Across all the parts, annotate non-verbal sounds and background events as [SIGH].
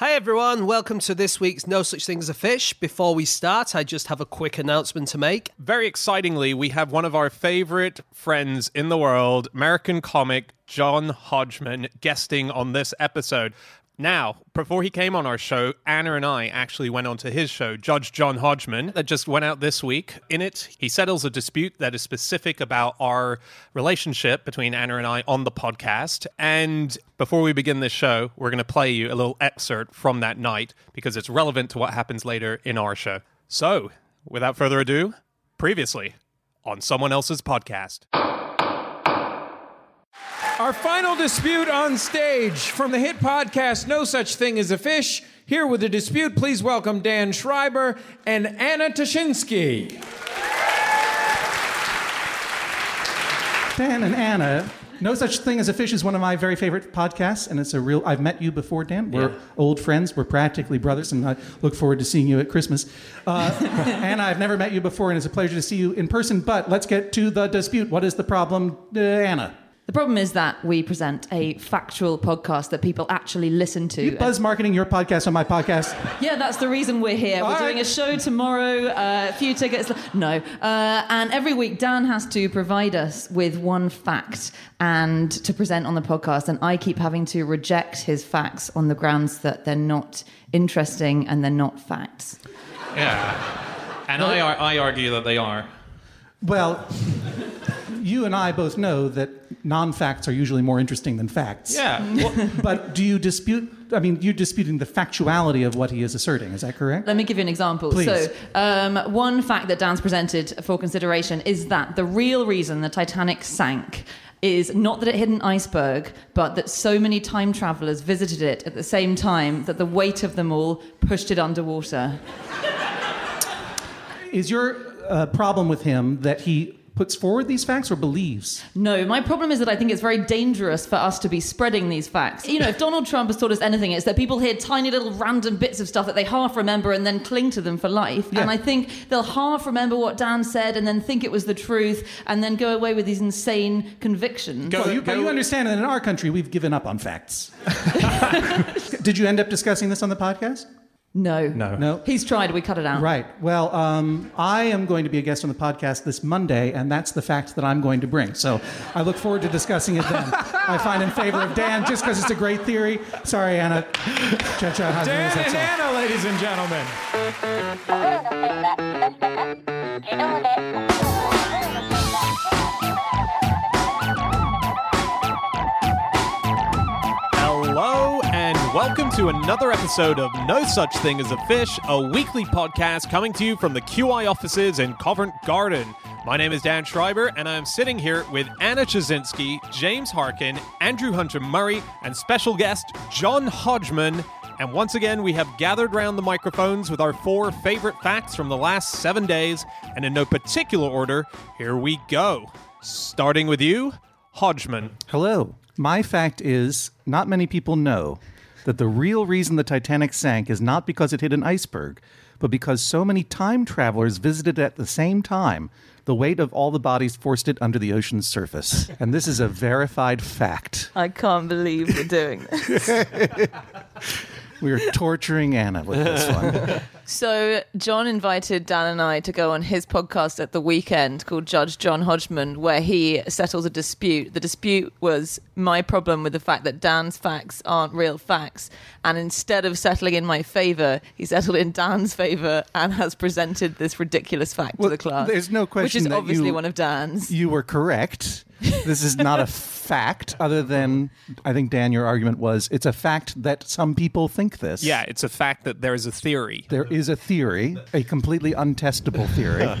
Hi everyone, welcome to this week's No Such Thing as a Fish. Before we start, I just have a quick announcement to make. Very excitingly, we have one of our favorite friends in the world, American comic John Hodgman, guesting on this episode. Now, before he came on our show, Anna and I actually went on to his show, Judge John Hodgman, that just went out this week. In it, he settles a dispute that is specific about our relationship between Anna and I on the podcast. And before we begin this show, we're going to play you a little excerpt from that night because it's relevant to what happens later in our show. So, without further ado, previously on someone else's podcast. Our final dispute on stage from the hit podcast No Such Thing as a Fish. Here with the dispute, please welcome Dan Schreiber and Anna Ptaszynski. Dan and Anna, No Such Thing as a Fish is one of my very favorite podcasts, and it's a real. I've met you before, Dan. We're old friends. We're practically brothers, and I look forward to seeing you at Christmas. Uh, [LAUGHS] Anna, I've never met you before, and it's a pleasure to see you in person. But let's get to the dispute. What is the problem, uh, Anna? The problem is that we present a factual podcast that people actually listen to. You buzz marketing your podcast on my podcast. yeah, that's the reason we're here. All we're doing right. a show tomorrow, uh, a few tickets. No. Uh, and every week, Dan has to provide us with one fact and to present on the podcast. And I keep having to reject his facts on the grounds that they're not interesting and they're not facts. Yeah. And I, I argue that they are. Well, you and I both know that non-facts are usually more interesting than facts. Yeah. Well, [LAUGHS] But do you dispute? I mean, you're disputing the factuality of what he is asserting. Is that correct? Let me give you an example. Please. So, um, one fact that Dan's presented for consideration is that the real reason the Titanic sank is not that it hit an iceberg, but that so many time travelers visited it at the same time that the weight of them all pushed it underwater. Is your uh, problem with him that he puts forward these facts or believes? No, my problem is that I think it's very dangerous for us to be spreading these facts. You know, if Donald Trump has taught us anything, it's that people hear tiny little random bits of stuff that they half remember and then cling to them for life. Yeah. And I think they'll half remember what Dan said and then think it was the truth and then go away with these insane convictions. well, you, but you understand that in our country we've given up on facts. [LAUGHS] [LAUGHS] Did you end up discussing this on the podcast? No. No. No. He's tried, we cut it out. Right. Well, um, I am going to be a guest on the podcast this Monday, and that's the fact that I'm going to bring. So I look forward to discussing it then. I find in favor of Dan just because it's a great theory. Sorry, Anna. Cha cha. how's Dan yours? That's and all. Anna, ladies and gentlemen. [LAUGHS] to another episode of No Such Thing as a Fish, a weekly podcast coming to you from the QI offices in Covent Garden. My name is Dan Schreiber, and I am sitting here with Anna Ptaszynski, James Harkin, Andrew Hunter Murray, and special guest John Hodgman. And once again, we have gathered round the microphones with our four favorite facts from the last seven days, and in no particular order, here we go. Starting with you, Hodgman. Hello. My fact is not many people know that the real reason the Titanic sank is not because it hit an iceberg, but because so many time travelers visited at the same time. The weight of all the bodies forced it under the ocean's surface. And this is a verified fact. I can't believe we're doing this. [LAUGHS] We are torturing Anna with this one. [LAUGHS] So, John invited Dan and I to go on his podcast at the weekend called Judge John Hodgman, where he settles a dispute. The dispute was my problem with the fact that Dan's facts aren't real facts. And instead of settling in my favor, he settled in Dan's favor and has presented this ridiculous fact Well, to the class. there's no question, Which is obviously you- one of Dan's. You were correct. [LAUGHS] This is not a fact, other than I think, Dan, your argument was it's a fact that some people think this. Yeah, it's a fact that there is a theory. There is a theory, a completely untestable theory. [LAUGHS]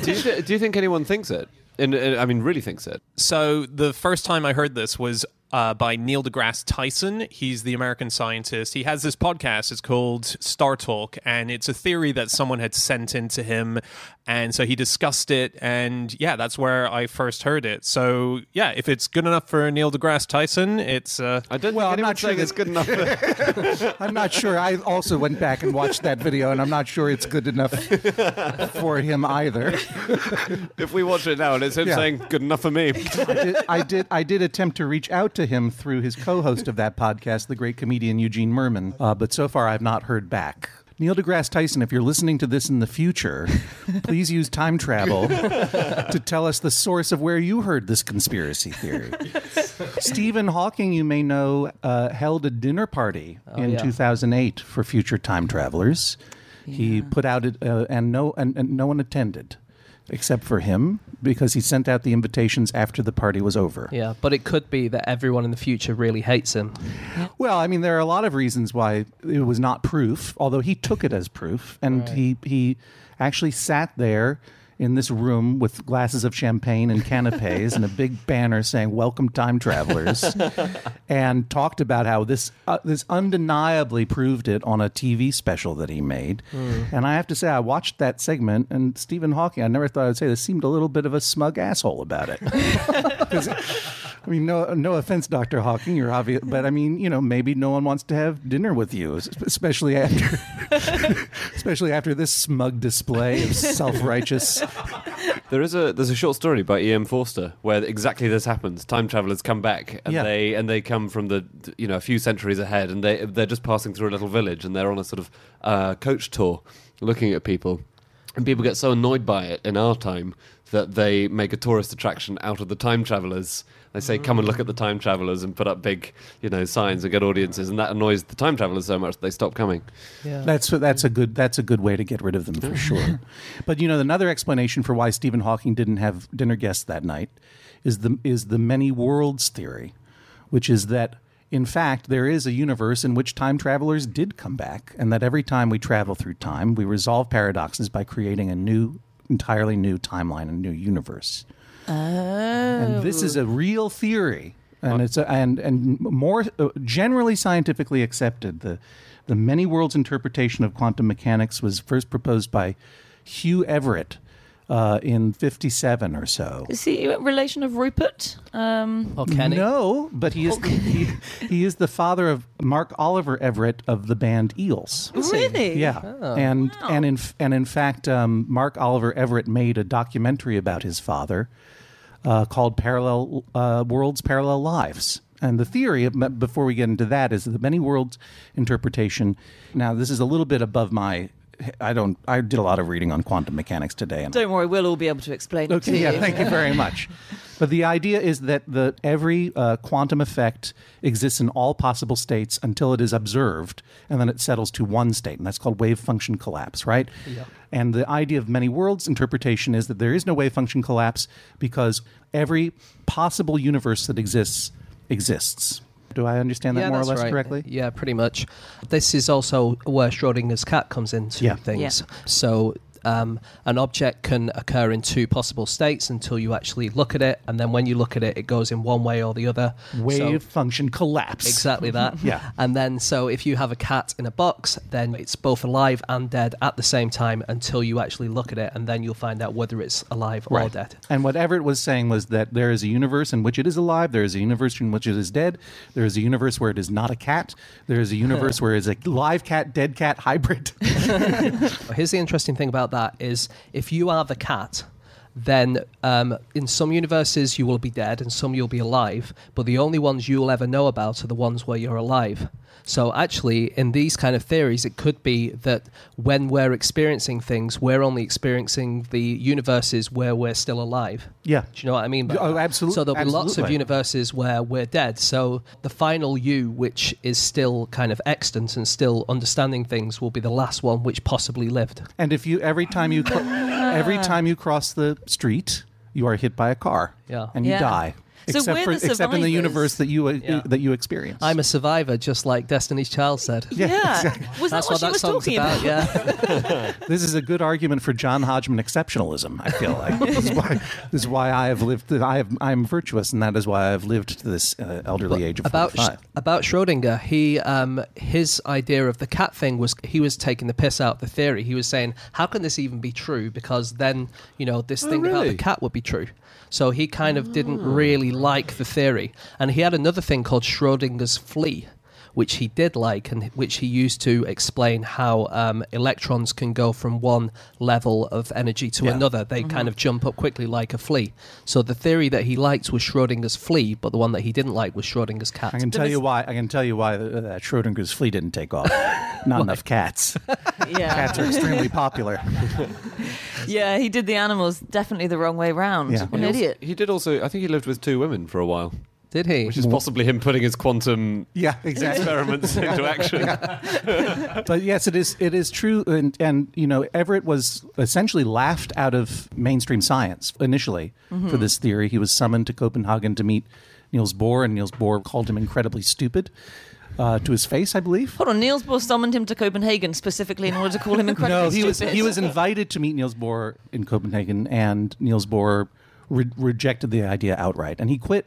do, you th- do you think anyone thinks it? In, in- I mean, really thinks it? So the first time I heard this was uh, by Neil deGrasse Tyson. He's the American scientist. He has this podcast. It's called Star Talk, and it's a theory that someone had sent in to him, and so he discussed it. And yeah, that's where I first heard it. So yeah, if it's good enough for Neil deGrasse Tyson, it's. Uh, I don't Well, I'm not sure saying that- it's good enough. For, [LAUGHS] I'm not sure. I also went back and watched that video, and I'm not sure it's good enough for him either. if we watch it now and it's him Yeah. saying good enough for me, I did, I did. I did attempt to reach out to him through his co-host of that podcast, the great comedian Eugene Mirman. Uh, but so far, I've not heard back. Neil deGrasse Tyson, if you're listening to this in the future, please use time travel [LAUGHS] to tell us the source of where you heard this conspiracy theory. Stephen Hawking, you may know, uh, held a dinner party in yeah. 2008 for future time travelers. He put out it, uh, and no, and, and no one attended except for him because he sent out the invitations after the party was over. Yeah, but it could be that everyone in the future really hates him. Well, I mean, there are a lot of reasons why it was not proof, although he took it as proof, and he he actually sat there in this room with glasses of champagne and canapes and a big [LAUGHS] banner saying "Welcome, time travelers," and talked about how this uh, this undeniably proved it on a TV special that he made. And I have to say, I watched that segment, and Stephen Hawking. I never thought I'd say this seemed a little bit of a smug asshole about it. [LAUGHS] I mean, no, no offense, Doctor Hawking, you're obvious, but I mean, you know, maybe no one wants to have dinner with you, especially after, [LAUGHS] especially after this smug display of self-righteous. [LAUGHS] There is a there's a short story by E.M. Forster where exactly this happens. Time travelers come back and Yeah. they and they come from the you know a few centuries ahead and they they're just passing through a little village and they're on a sort of uh, coach tour, looking at people, and people get so annoyed by it in our time that they make a tourist attraction out of the time travelers. They say, "Come and look at the time travelers," and put up big, you know, signs and get audiences, and that annoys the time travelers so much that they stop coming. Yeah. That's that's a good that's a good way to get rid of them for sure. [LAUGHS] But you know, another explanation for why Stephen Hawking didn't have dinner guests that night is the is the many worlds theory, which is that in fact there is a universe in which time travelers did come back, and that every time we travel through time, we resolve paradoxes by creating a new, entirely new timeline, a new universe. And this is a real theory, and it's a, and and more uh, generally scientifically accepted. The the many worlds interpretation of quantum mechanics was first proposed by Hugh Everett uh, in '57 or so. Is he a relation of Rupert? Um, Or Kenny. No, but he is the, he, he is the father of Mark Oliver Everett of the band Eels. really? Yeah, and and in and in fact, um, Mark Oliver Everett made a documentary about his father uh, called "Parallel uh, Worlds, Parallel Lives." And the theory, before we get into that, is the many worlds interpretation. Now, this is a little bit above my. I don't. I did a lot of reading on quantum mechanics today, and Don't worry, we'll all be able to explain it Okay, to yeah, you. thank you very [LAUGHS] much. But the idea is that the every uh, quantum effect exists in all possible states until it is observed, and then it settles to one state, and that's called wave function collapse, right? Yeah. And the idea of many worlds interpretation is that there is no wave function collapse because every possible universe that exists exists. Do I understand that yeah, more or less right. correctly? Yeah, pretty much. This is also where Schrodinger's cat comes into Yeah. things. Yeah. So um, an object can occur in two possible states until you actually look at it, and then when you look at it, it goes in one way or the other. Wave So- function collapse. Exactly that. [LAUGHS] Yeah. And then, so if you have a cat in a box, then it's both alive and dead at the same time until you actually look at it, and then you'll find out whether it's alive or Right. dead. And what Everett was saying was that there is a universe in which it is alive, there is a universe in which it is dead, there is a universe where it is not a cat, there is a universe [LAUGHS] where it's a live cat, dead cat [LAUGHS] hybrid. Here's the interesting thing about that is if you are the cat, then um, in some universes you will be dead and some you'll be alive, but the only ones you'll ever know about are the ones where you're alive. So actually, in these kind of theories, it could be that when we're experiencing things, we're only experiencing the universes where we're still alive. Yeah. Do you know what I mean? by Oh, that? So there'll be lots of universes where we're dead. So the final you, which is still kind of extant and still understanding things, will be the last one which possibly lived. and if you every time you cro- every time you cross the street, you are hit by a car. Yeah. And you Yeah. die. So except we're for the except in the universe that you uh, Yeah. that you experience. I'm a survivor, just like Destiny's Child said. Yeah. Was that That's what, what she that was talking about. about? Yeah. [LAUGHS] [LAUGHS] This is a good argument for John Hodgman exceptionalism. I feel like [LAUGHS] this is why this is why I have lived. I have I am virtuous, and that is why I've lived to this uh, elderly age of about forty-five. about Schrodinger, he um, his idea of the cat thing was he was taking the piss out of the theory. He was saying, "How can this even be true?" Because then you know this thing about the cat would be true. So he kind of didn't really like the theory, and he had another thing called Schrodinger's flea. which he did like and which he used to explain how um, electrons can go from one level of energy to Yeah. another. They kind of jump up quickly like a flea. So the theory that he liked was Schrodinger's flea, but the one that he didn't like was Schrodinger's cat. I can tell you why. I can tell you why uh, that Schrodinger's flea didn't take off. [LAUGHS] Not enough cats. [LAUGHS] Yeah. Cats are extremely popular. [LAUGHS] Yeah, he did the animals definitely the wrong way round. Yeah. An He also- idiot. He did also. I think he lived with two women for a while, Did he? which is possibly him putting his quantum Yeah, exactly. experiments [LAUGHS] into action. but yes, it is. It is true, and and you know, Everett was essentially laughed out of mainstream science initially for mm-hmm. this theory. He was summoned to Copenhagen to meet Niels Bohr, and Niels Bohr called him incredibly stupid uh, to his face, I believe. Hold on, Niels Bohr summoned him to Copenhagen specifically in order to call him incredibly [LAUGHS] No, he was he was invited to meet Niels Bohr in Copenhagen, and Niels Bohr re- rejected the idea outright, and he quit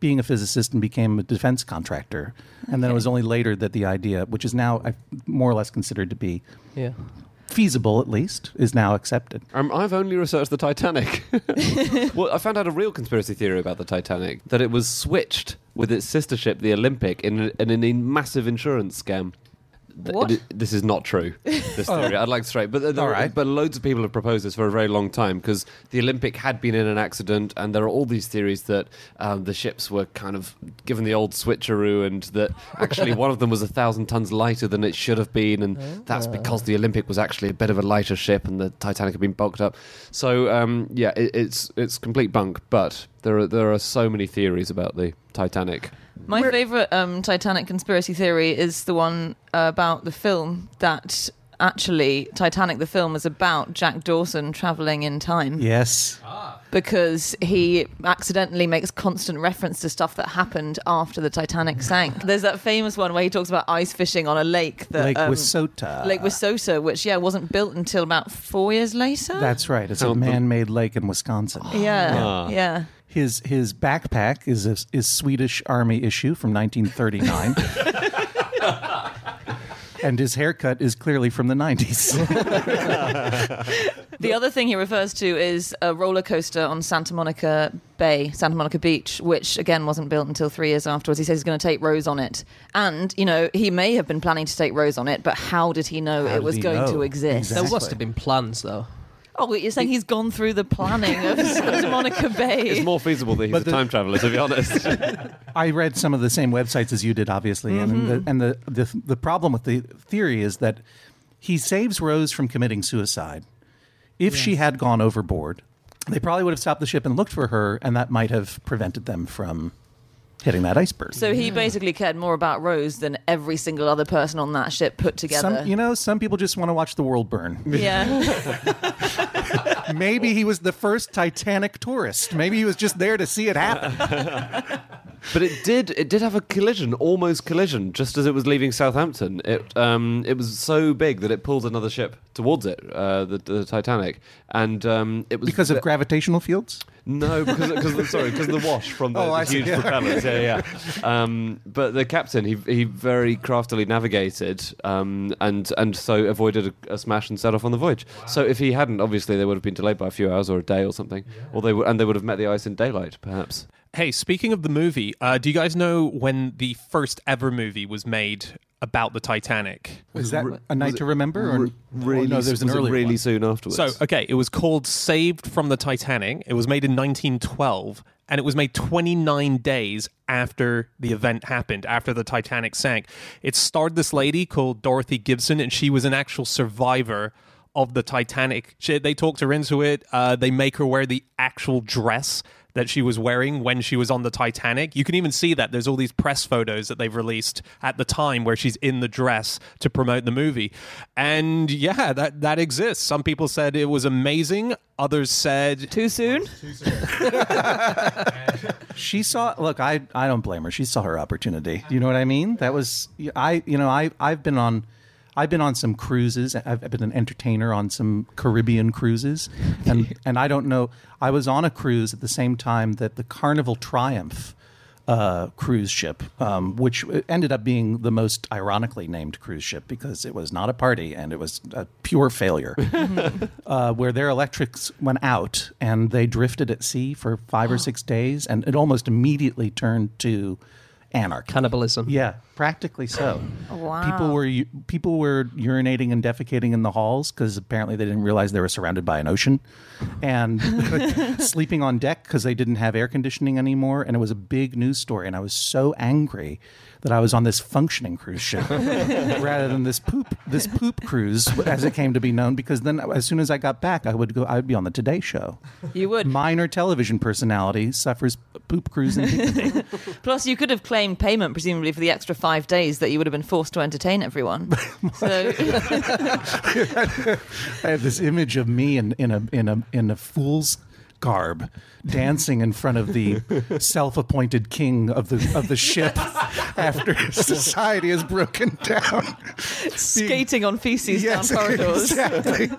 being a physicist and became a defense contractor. And then it was only later that the idea, which is now more or less considered to be yeah. Feasible, at least, is now accepted. Um, I've only researched the Titanic. [LAUGHS] well, I found out a real conspiracy theory about the Titanic that it was switched with its sister ship, the Olympic, in, in, in a massive insurance scam. What? it- this is not true. This [LAUGHS] theory, I'd like to straight, but there, right. but loads of people have proposed this for a very long time because the Olympic had been in an accident, and there are all these theories that um, the ships were kind of given the old switcheroo, and that actually one of them was a thousand tons lighter than it should have been, and that's because the Olympic was actually a bit of a lighter ship, and the Titanic had been bulked up. So um, yeah, it, it's it's complete bunk, but there are there are so many theories about the Titanic. My favorite um, Titanic conspiracy theory is the one uh, about the film that actually Titanic the film is about Jack Dawson traveling in time Yes. because he accidentally makes constant reference to stuff that happened after the Titanic sank. [LAUGHS] There's that famous one where he talks about ice fishing on a lake that Lake um, Wissota. Lake Wissota, which yeah wasn't built until about four years later. That's right. It's Oh, a man-made lake in Wisconsin. yeah, Ah. yeah. His his backpack is a is Swedish Army issue from 1939. [LAUGHS] [LAUGHS] and his haircut is clearly from the 90s. [LAUGHS] The other thing he refers to is a roller coaster on Santa Monica Bay, Santa Monica Beach, which again wasn't built until three years afterwards. He says he's going to take Rose on it. And, you know, he may have been planning to take Rose on it, but how did he know How it was going know? to exist? There must have been plans, though. Oh, you're saying he's gone through the planning of [LAUGHS] Santa Monica Bay? It's more feasible that he's But a the- time traveler, to be honest. [LAUGHS] I read some of the same websites as you did, obviously, and the, mm-hmm. and the, the the problem with the theory is that he saves Rose from committing suicide. If she had gone overboard, they probably would have stopped the ship and looked for her, and that might have prevented them from hitting that iceberg. so he basically cared more about Rose than every single other person on that ship put together. some, you know, some people just want to watch the world burn. yeah. [LAUGHS] Maybe he was the first Titanic tourist. Maybe he was just there to see it happen. [LAUGHS] But it did. It did have a collision, almost collision, just as it was leaving Southampton. It um, it was so big that it pulled another ship towards it, uh, the, the Titanic, and um, it was Because of gravitational fields? no, because because [LAUGHS] sorry, because of the wash from the, Oh, I the see. huge [LAUGHS] Yeah. propellers. Yeah, yeah. Um, but the captain, he he very craftily navigated, um, and and so avoided a, a smash and set off on the voyage. So if he hadn't, obviously they would have been delayed by a few hours or a day or something, or they would and they would have met the ice in daylight, perhaps. Hey, speaking of the movie, uh, do you guys know when the first ever movie was made about the Titanic? Was that re- a night was to remember? Or, Re- really, or no, there's an was it earlier really one. soon afterwards. So, okay, it was called Saved from the Titanic. It was made in 1912, and it was made 29 days after the event happened, after the Titanic sank. It starred this lady called Dorothy Gibson, and she was an actual survivor of the Titanic. She, they talked her into it. Uh, they make her wear the actual dress that she was wearing when she was on the Titanic. You can even see that. There's all these press photos that they've released at the time where she's in the dress to promote the movie. And yeah, that, that exists. Some people said it was amazing. Others said Too soon? [LAUGHS] She saw. Look, I I don't blame her. She saw her opportunity. You know what I mean? That was I. You know, I I've been on. I've been on some cruises. I've been an entertainer on some Caribbean cruises, and [LAUGHS] and I don't know. I was on a cruise at the same time that the Carnival Triumph uh, cruise ship, um, which ended up being the most ironically named cruise ship because it was not a party and it was a pure failure. [LAUGHS] uh, where their electrics went out and they drifted at sea for five or [GASPS] six days, and it almost immediately turned to anarchy. Cannibalism. Yeah, practically so. Wow. People were u- people were urinating and defecating in the halls because apparently they didn't realize they were surrounded by an ocean, and [LAUGHS] sleeping on deck because they didn't have air conditioning anymore. And it was a big news story. And I was so angry that I was on this functioning cruise ship [LAUGHS] rather than this poop this poop cruise as it came to be known. Because then as soon as I got back, I would go. I would be on the Today Show. You would. Minor television personality suffers poop cruise indignity. [LAUGHS] Plus, you could have claimed payment, presumably, for the extra five days that you would have been forced to entertain everyone. [LAUGHS] so, I have this image of me in, in a in a in a fool's garb dancing in front of the self-appointed king of the of the ship [LAUGHS] after society has broken down. skating on feces Yes, down corridors. exactly. [LAUGHS]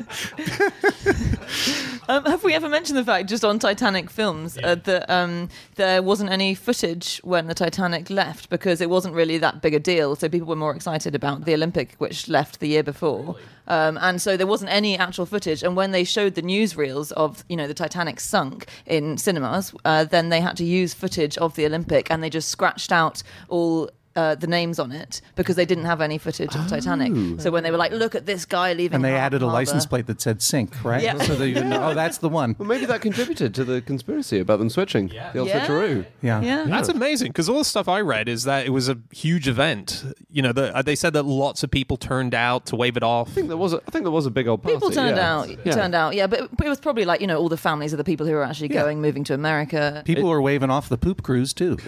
Um, have we ever mentioned the fact, just on Titanic films, uh, that um, there wasn't any footage when the Titanic left because it wasn't really that big a deal? So people were more excited about the Olympic, which left the year before, um, and so there wasn't any actual footage. And when they showed the newsreels of you know the Titanic sunk in cinemas, uh, then they had to use footage of the Olympic, and they just scratched out all. Uh, the names on it because they didn't have any footage of Titanic. So when they were like, "Look at this guy leaving," And they Har- added a license plate that said "sink," right? Yeah. So that you know, oh, that's the one. Well, maybe that contributed to the conspiracy about them switching. yeah. The old Yeah. switcheroo. Yeah. Yeah. That's amazing because all the stuff I read is that it was a huge event. You know, the, uh, they said that lots of people turned out to wave it off. I think there was. A, I think there was a big old party. People turned yeah. out, Yeah. turned out, yeah. But it was probably like you know all the families of the people who were actually Yeah. going, moving to America. People were waving off the poop cruise too. [LAUGHS] [LAUGHS]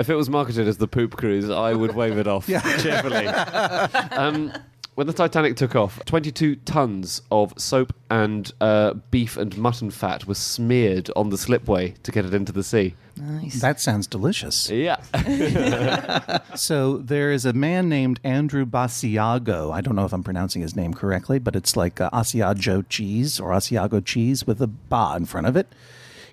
If it was marketed as the poop cruise, I would wave it off [LAUGHS] cheerfully. um, when the Titanic took off, 22 tons of soap and uh, beef and mutton fat was smeared on the slipway to get it into the sea. Nice. That sounds delicious. Yeah. [LAUGHS] So there is a man named Andrew Basiago. I don't know if I'm pronouncing his name correctly, but it's like uh, Asiago cheese or Asiago cheese with a ba in front of it.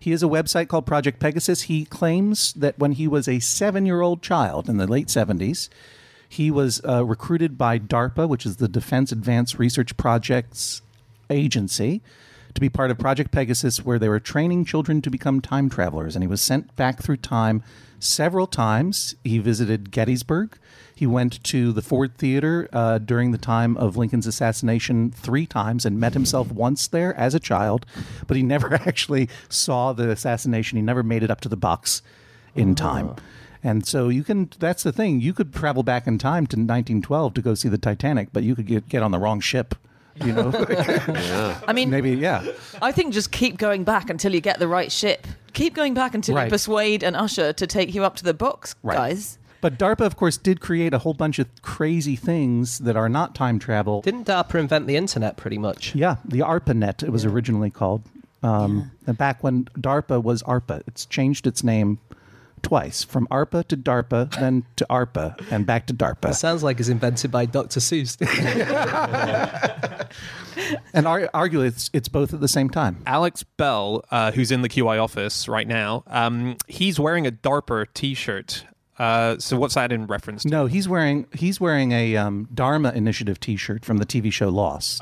He has a website called Project Pegasus. He claims that when he was a seven-year-old child in the late 70s, he was uh, recruited by DARPA, which is the Defense Advanced Research Projects Agency, to be part of Project Pegasus, where they were training children to become time travelers. And he was sent back through time several times. He visited Gettysburg. He went to the Ford Theater uh, during the time of Lincoln's assassination three times and met himself once there as a child, but he never [LAUGHS] actually saw the assassination. He never made it up to the box in time. And so you can that's the thing. You could travel back in time to 1912 to go see the Titanic, but you could get, get on the wrong ship, you know. [LAUGHS] I mean, Maybe yeah. I think just keep going back until you get the right ship. Keep going back until Right. you persuade an usher to take you up to the box, Right. guys. But DARPA, of course, did create a whole bunch of crazy things that are not time travel. Didn't DARPA invent the internet pretty much? yeah, the ARPANET, it was originally called. Um, and Back when DARPA was ARPA, it's changed its name twice from ARPA to DARPA, then to ARPA, and back to It DARPA. sounds like it's invented by Dr. Seuss. [LAUGHS] And ar- arguably, it's, it's both at the same time. Alex Bell, uh, who's in the QI office right now, um, he's wearing a DARPA T-shirt. Uh, so what's that in reference to? No, he's wearing he's wearing a um, Dharma Initiative T-shirt from the TV show Lost,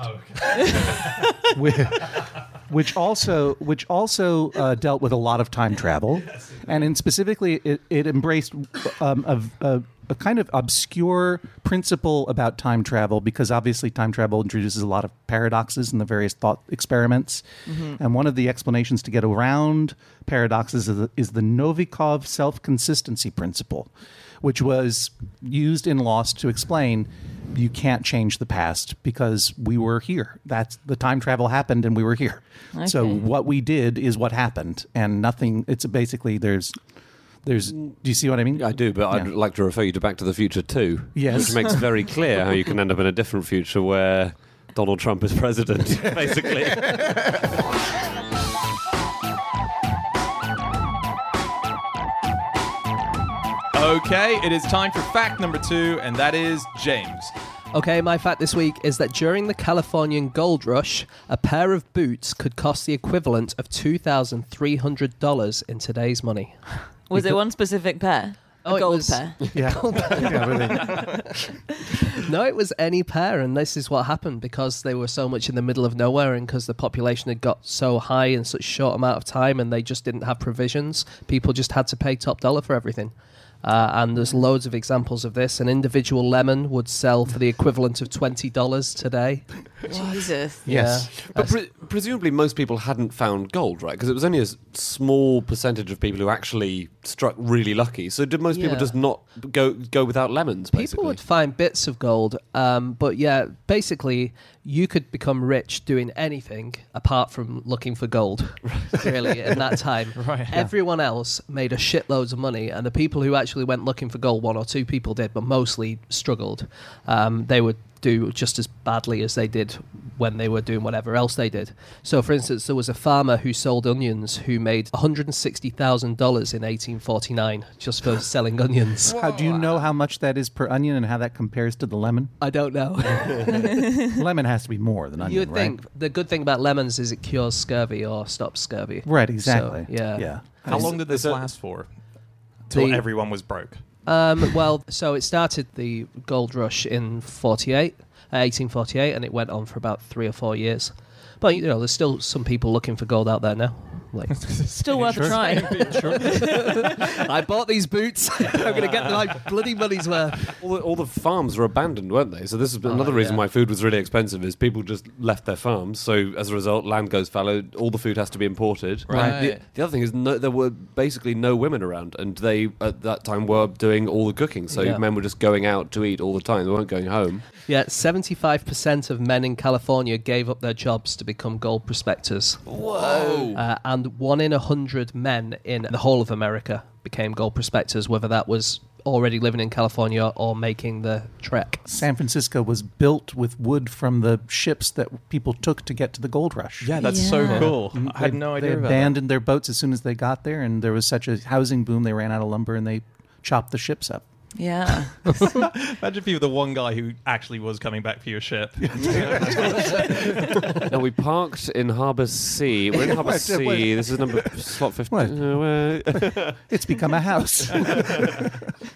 which, [LAUGHS] which also which also uh, dealt with a lot of time travel, [LAUGHS] and in specifically it, it embraced um, a, a, a kind of obscure principle about time travel because obviously time travel introduces a lot of paradoxes in the various thought experiments, and one of the explanations to get around paradoxes is the, is the Novikov self-consistency principle which was used in Lost to explain you can't change the past because we were here. That's the time travel happened and we were here. So what we did is what happened and nothing it's basically there's there's do you see what I mean? I do, but I'd like to refer you to Back to the Future too. Yes. Which makes very clear how you can end up in a different future where Donald Trump is president, [LAUGHS] basically. [LAUGHS] Okay, it is time for fact number two, and that is James. Okay, my fact this week is that during the Californian gold rush, a pair of boots could cost the equivalent of $2,300 in today's money. [LAUGHS] Was it one specific pair? A Oh, it gold was- pair. [LAUGHS] Yeah. [LAUGHS] Yeah, really. No, it was any pair, and this is what happened because they were so much in the middle of nowhere, and because the population had got so high in such short amount of time, and they just didn't have provisions. People just had to pay top dollar for everything. Uh, and there's loads of examples of this. An individual lemon would sell for the equivalent of twenty dollars today. Jesus. Yes. Yeah. But pre- presumably, most people hadn't found gold, right? Because it was only a small percentage of people who actually struck really lucky. So did most people Yeah. just not go go without lemons? Basically, People would find bits of gold, um, but yeah, basically, you could become rich doing anything apart from looking for gold. [LAUGHS] really, in that time, [LAUGHS] Right. everyone else made a shitloads of money, and the people who actually went looking for gold, one or two people did, but mostly struggled. Um, they would do just as badly as they did when they were doing whatever else they did. So, for instance, there was a farmer who sold onions who made $160,000 in 1849 just for [LAUGHS] selling onions. How do you know how much that is per onion and how that compares to the lemon? I don't know. [LAUGHS] lemon has to be more than onion, you would right? think the good thing about lemons is it cures scurvy or stops scurvy. Right, So, exactly. yeah. Yeah. How long did this last for? Till The- everyone was broke. Um, well, so it started the gold rush in 48, uh, 1848, and it went on for about three or four years. But you know, there's still some people looking for gold out there now. Like, [LAUGHS] Still [LAUGHS] worth a try. [LAUGHS] I bought these boots. I'm going to get my bloody money's worth. all the, all the farms were abandoned, weren't they? So this is another reason yeah. why food was really expensive. Is people just left their farms, so as a result, land goes fallow. All the food has to be imported. Right. The, the other thing is, no, there were basically no women around, and they at that time were doing all the cooking. So Yeah. men were just going out to eat all the time. They weren't going home. Yeah, 75% of men in California gave up their jobs to become gold prospectors. Whoa! Uh, and one in a hundred men in the whole of America became gold prospectors, whether that was already living in California or making the trek. San Francisco was built with wood from the ships that people took to get to the gold rush. Yeah, that's so Yeah. cool. I mm-hmm. had They- no They idea about abandoned their boats as soon as they got there, and there was such a housing boom, they ran out of lumber and they chopped the ships up. Yeah. [LAUGHS] Imagine if you were the one guy who actually was coming back for your ship. [LAUGHS] now we parked in Harbour C. We're in Harbour Wait, C. wait. This is number slot What? fifteen. Uh, where- It's become a house. [LAUGHS]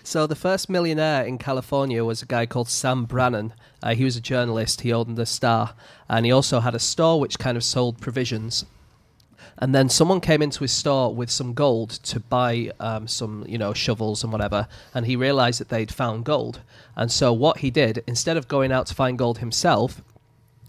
So the first millionaire in California was a guy called Sam Brannan. Uh, he was a journalist. He owned the Star, and he also had a store which kind of sold provisions. And then someone came into his store with some gold to buy um, some, you know, shovels and whatever. And he realized that they'd found gold. And so what he did, instead of going out to find gold himself,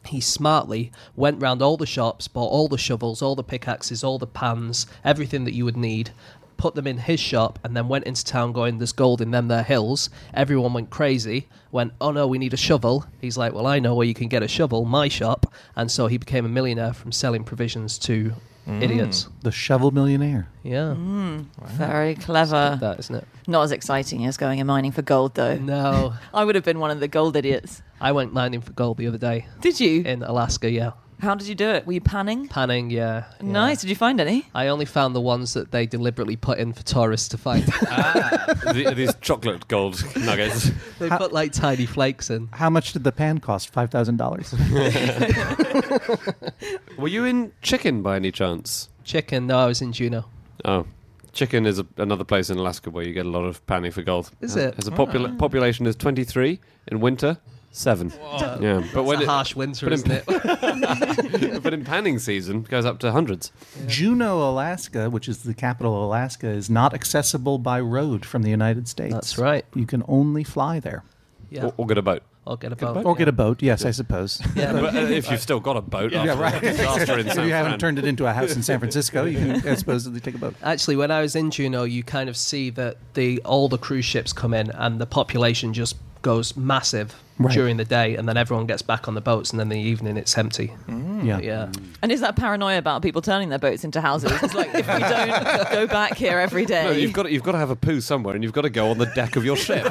he smartly went round all the shops, bought all the shovels, all the pickaxes, all the pans, everything that you would need, put them in his shop, and then went into town going, There's gold in them there hills. Everyone went crazy, went, Oh no, we need a shovel. He's like, Well, I know where you can get a shovel, my shop. And so he became a millionaire from selling provisions to Mm. idiots. the shovel millionaire. Yeah. Mm. Very clever. That, isn't it? Not as exciting as going and mining for gold, though. No. [LAUGHS] I would have been one of the gold idiots. I went mining for gold the other day Did you? in Alaska, yeah. How did you do it? Were you panning? Panning, yeah. yeah. Nice. Did you find any? I only found the ones that they deliberately put in for tourists to find. [LAUGHS] Ah. the- these chocolate gold nuggets. [LAUGHS] they put like tiny flakes in. How much did the pan cost? Five thousand dollars. [LAUGHS] Were you in Chicken by any chance? Chicken, no, I was in Juneau. Oh. Chicken is a, another place in Alaska where you get a lot of panning for gold. Is it? As a popula- ah. population is 23 in winter, 7. Yeah, but when a it, harsh winter, but isn't in- it? [LAUGHS] but in panning season it goes up to hundreds. Juneau, Alaska, which is the capital of Alaska, is not accessible by road from the United States. That's right. You can only fly there. yeah. Or, or get a boat. Or get a boat. Or get a boat, yes, I suppose. [LAUGHS] Yeah, But uh, if you've still got a boat [LAUGHS] after Yeah, right. a disaster in San if San you haven't turned it into a house in San Francisco, you can I supposedly take a boat. Actually, when I was in Juneau, you kind of see that the all the cruise ships come in and the population just goes massive Right. during the day, and then everyone gets back on the boats, and then in the evening it's empty. Yeah. Yeah. And is that paranoia about people turning their boats into houses? It's like if we don't [LAUGHS] go back here every day. No, you've got to, you've got to have a poo somewhere, and you've got to go on the deck of your ship. [LAUGHS]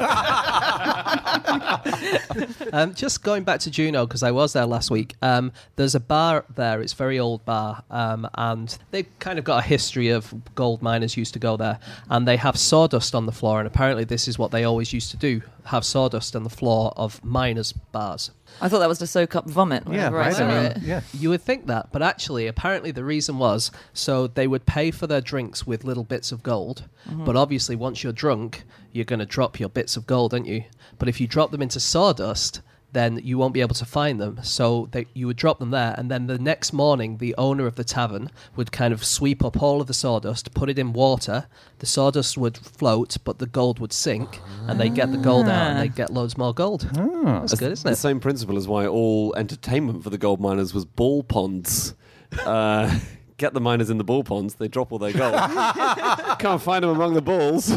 Um, just going back to Juneau because I was there last week. Um, there's a bar there. It's a very old bar, um, and they've kind of got a history of gold miners used to go there, and they have sawdust on the floor. And apparently, this is what they always used to do: have sawdust on the floor of miners' bars. I thought that was to soak up vomit. Yeah, Whenever I right. I mean, it. yeah. You would think that, but actually, apparently, the reason was so they would pay for their drinks with little bits of gold. Mm-hmm. But obviously, once you're drunk, you're going to drop your bits of gold, aren't you? But if you drop them into sawdust, then you won't be able to find them. So they, you would drop them there, and then the next morning, the owner of the tavern would kind of sweep up all of the sawdust, put it in water. The sawdust would float, but the gold would sink, and they'd get the gold out, and they'd get loads more gold. That's good, isn't it? The same principle as why all entertainment for the gold miners was ball ponds. [LAUGHS] Uh, get the miners in the ball ponds, they drop all their gold. [LAUGHS] Can't find them among the balls.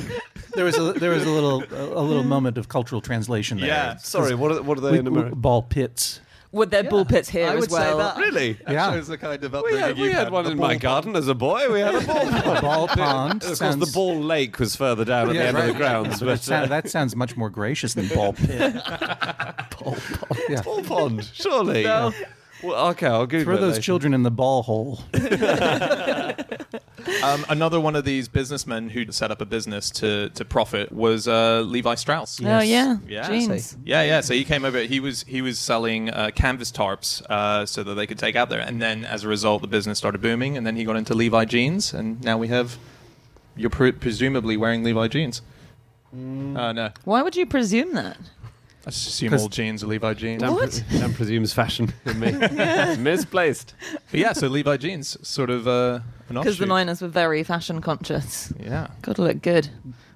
There was a there was a little [LAUGHS] a, little moment of cultural translation there. Yeah. Sorry, what are, what are they We- in America? ball pits. Would there ball pits here I as would say well? that. Really? That Yeah. shows the kind of We upbringing had, we you've had one The in ball my pond. garden as a boy. We had a [LAUGHS] ball pond. A ball pond. Of course, sounds- the ball lake was further down at Yeah, the end right. of the grounds. But But, sound- uh, that sounds much more gracious than ball pit. Ball Yeah. ball pond, surely. Well, okay, I'll Google Throw it those later. children in the ball hole. [LAUGHS] Um, another one of these businessmen who set up a business to, to profit was uh, Levi Strauss. Oh yeah, Yeah. jeans. Yeah, yeah. So he came over. He was he was selling uh, canvas tarps uh, so that they could take out there, and then as a result, the business started booming. And then he got into Levi jeans, and now we have you're pre- presumably wearing Levi jeans. Uh, no, Why would you presume that? I just assume 'Cause- all jeans are Levi jeans. Dan, What? pre- Dan presumes fashion [LAUGHS] in me. Misplaced. But yeah, so Levi jeans, sort of uh, an Because the offshoot. miners were very fashion conscious. Yeah. Got to look good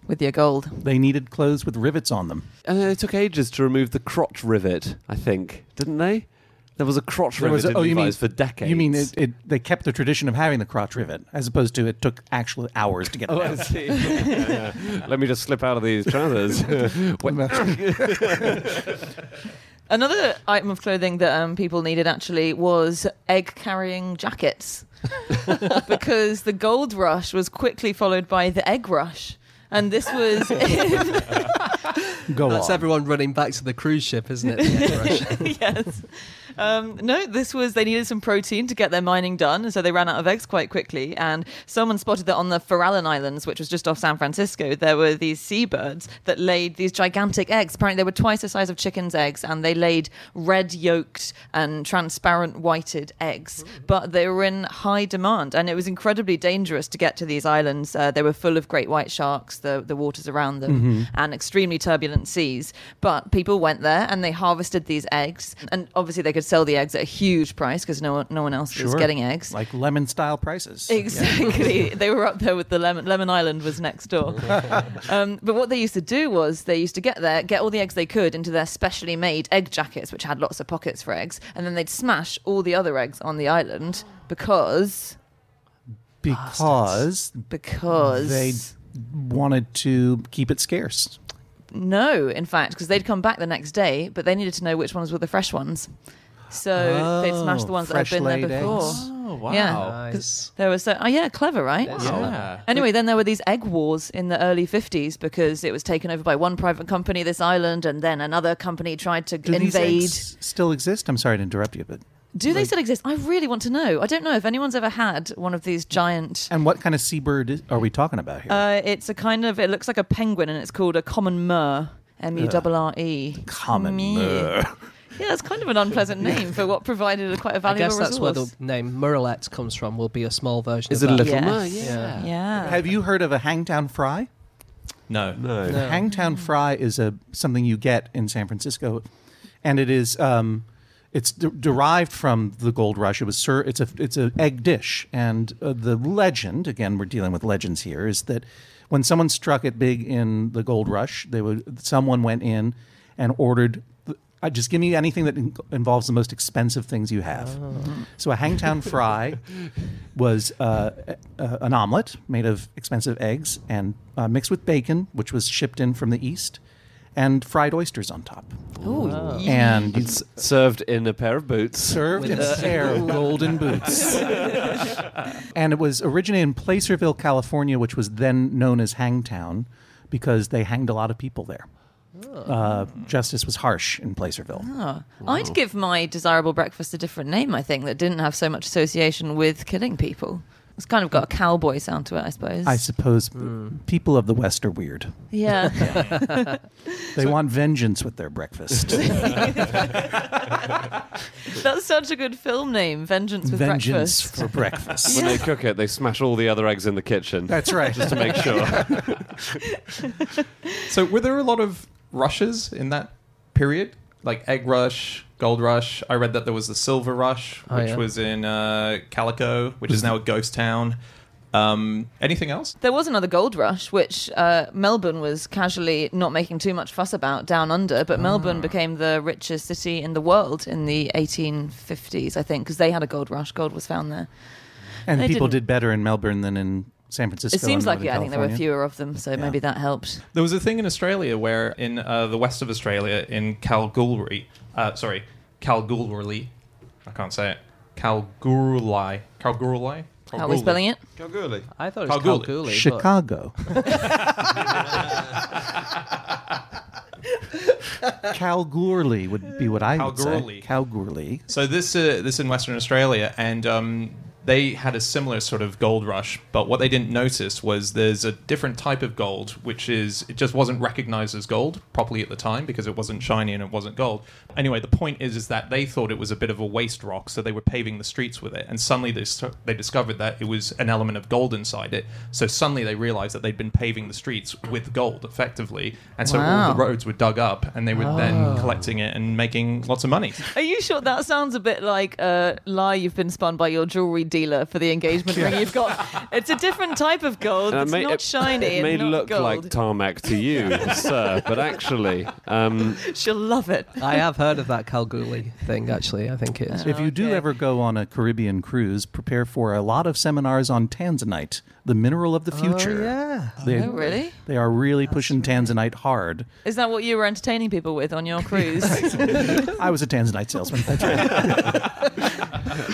with your gold. They needed clothes with rivets on them. Uh, it took ages to remove the crotch rivet, I think. Didn't they? There was a crotch rivet was a- in oh, you Levi's mean- for decades. You mean it, it, they kept the tradition of having the crotch rivet, as opposed to it took actual hours to get it Oh, I out. see. [LAUGHS] Yeah, yeah. Let me just slip out of these trousers. [LAUGHS] [LAUGHS] Another item of clothing that um, people needed actually was egg carrying jackets. because the gold rush was quickly followed by the egg rush. And this was Go That's on. everyone running back to the cruise ship, isn't it? The egg rush. yes. Um, no, this was they needed some protein to get their mining done, and so they ran out of eggs quite quickly. And someone spotted that on the Farallon Islands, which was just off San Francisco, there were these seabirds that laid these gigantic eggs. Apparently, they were twice the size of chickens' eggs, and they laid red yolked and transparent whited eggs. But they were in high demand, and it was incredibly dangerous to get to these islands. Uh, they were full of great white sharks, the the waters around them, and extremely turbulent seas. But people went there and they harvested these eggs, and obviously they could sell the eggs at a huge price because no one, no one else was Sure. getting eggs. Like lemon style prices. [LAUGHS] Exactly. they were up there with the lemon. Lemon Island was next door. [LAUGHS] um, but what they used to do was they used to get there, get all the eggs they could into their specially made egg jackets, which had lots of pockets for eggs, and then they'd smash all the other eggs on the island because because because they wanted to keep it scarce. No, in fact, because they'd come back the next day, but they needed to know which ones were the fresh ones. So they'd smash the Oh, ones that had fresh been there laid before. eggs. Oh wow. Yeah. Nice. There was so oh yeah, clever, right? Yeah. Anyway, then there were these egg wars in the early 50s because it was taken over by one private company, this island, and then another company tried to Do these invade. eggs still exist? I'm sorry to interrupt you, but Do they still exist? I really want to know. I don't know if anyone's ever had one of these giant. and what kind of seabird is, are we talking about here? Uh, it's a kind of. It looks like a penguin, and it's called a common murre. M U R R E. Common Meh. Murre. Yeah, it's kind of an unpleasant name for what provided a quite a I valuable guess that's where the name Murrelet comes from. Will be a small version. Is of it a that. little Yes. mer? Yeah. yeah. Have you heard of a hangtown fry? No. No. No. Hangtown fry is a something you get in San Francisco, and it is um, it's de- derived from the gold rush. It was ser- it's a it's a egg dish, and uh, the legend again we're dealing with legends here is that when someone struck it big in the gold rush, they would someone went in and ordered. Uh, just give me anything that in- involves the most expensive things you have. So a hangtown fry was uh, uh, an omelet made of expensive eggs and uh, mixed with bacon, which was shipped in from the east, and fried oysters on top. Ooh, And you It's served in a pair of boots. served in a pair of [LAUGHS] golden boots. [LAUGHS] and it was originated in Placerville, California, which was then known as Hangtown because they hanged a lot of people there. Uh, justice was harsh in Placerville. Oh. I'd give my desirable breakfast a different name, I think, that didn't have so much association with killing people. It's kind of got a cowboy sound to it, I suppose. I suppose Hmm. people of the West are weird. yeah. [LAUGHS] [LAUGHS] They want vengeance with their breakfast. [LAUGHS] That's such a good film name, Vengeance with vengeance Breakfast. for breakfast. When they cook it, they smash all the other eggs in the kitchen. That's right. Just to make sure. So, were there a lot of rushes in that period? Like egg rush, gold rush. I read that there was the silver rush, Oh, which yeah. was in uh, Calico, which is now a ghost town. Um, anything else? There was another gold rush, which uh, Melbourne was casually not making too much fuss about down under, but Ah. Melbourne became the richest city in the world in the 1850s, I think, because they had a gold rush. Gold was found there. and They people didn't- did better in Melbourne than in San Francisco. It seems like, Northern yeah, I think there were fewer of them, so maybe that helped. There was a thing in Australia where, in uh, the west of Australia, in Kalgoorlie, uh, sorry, Kalgoorlie, I can't say it, Kalgoorlie, Kalgoorlie. How are we spelling it? Kalgoorlie. I thought it was Kalgoorlie. Kalgoorlie. but- Chicago. [LAUGHS] Kalgoorlie would be what I would say. Kalgoorlie. Kalgoorlie. So this uh, this in Western Australia, and um, they had a similar sort of gold rush. But what they didn't notice was there's a different type of gold, which is it just wasn't recognized as gold properly at the time because it wasn't shiny and it wasn't gold. Anyway, the point is is that they thought it was a bit of a waste rock, so they were paving the streets with it, and suddenly they they discovered that it was an element of gold inside it. So suddenly they realized that they'd been paving the streets with gold effectively, and so all the roads were dug up, and they were then oh. collecting it and making lots of money. Are you sure that sounds a bit like a lie you've been spun by your jewelry dealer for the engagement [LAUGHS] ring you've got? It's a different type of gold. Uh, It's may- not it- shiny. It may not look gold. like tarmac to you, [LAUGHS] sir, but actually, um, She'll love it. I have heard of that Kalgoorlie thing, actually. I think it is. If you do Okay. ever go on a Caribbean cruise, prepare for a lot of seminars on tanzanite, the mineral of the future. Oh, yeah. They, Oh, really? They are really pushing tanzanite hard. Is that what you were entertaining people with on your cruise? [LAUGHS] I was a tanzanite salesman.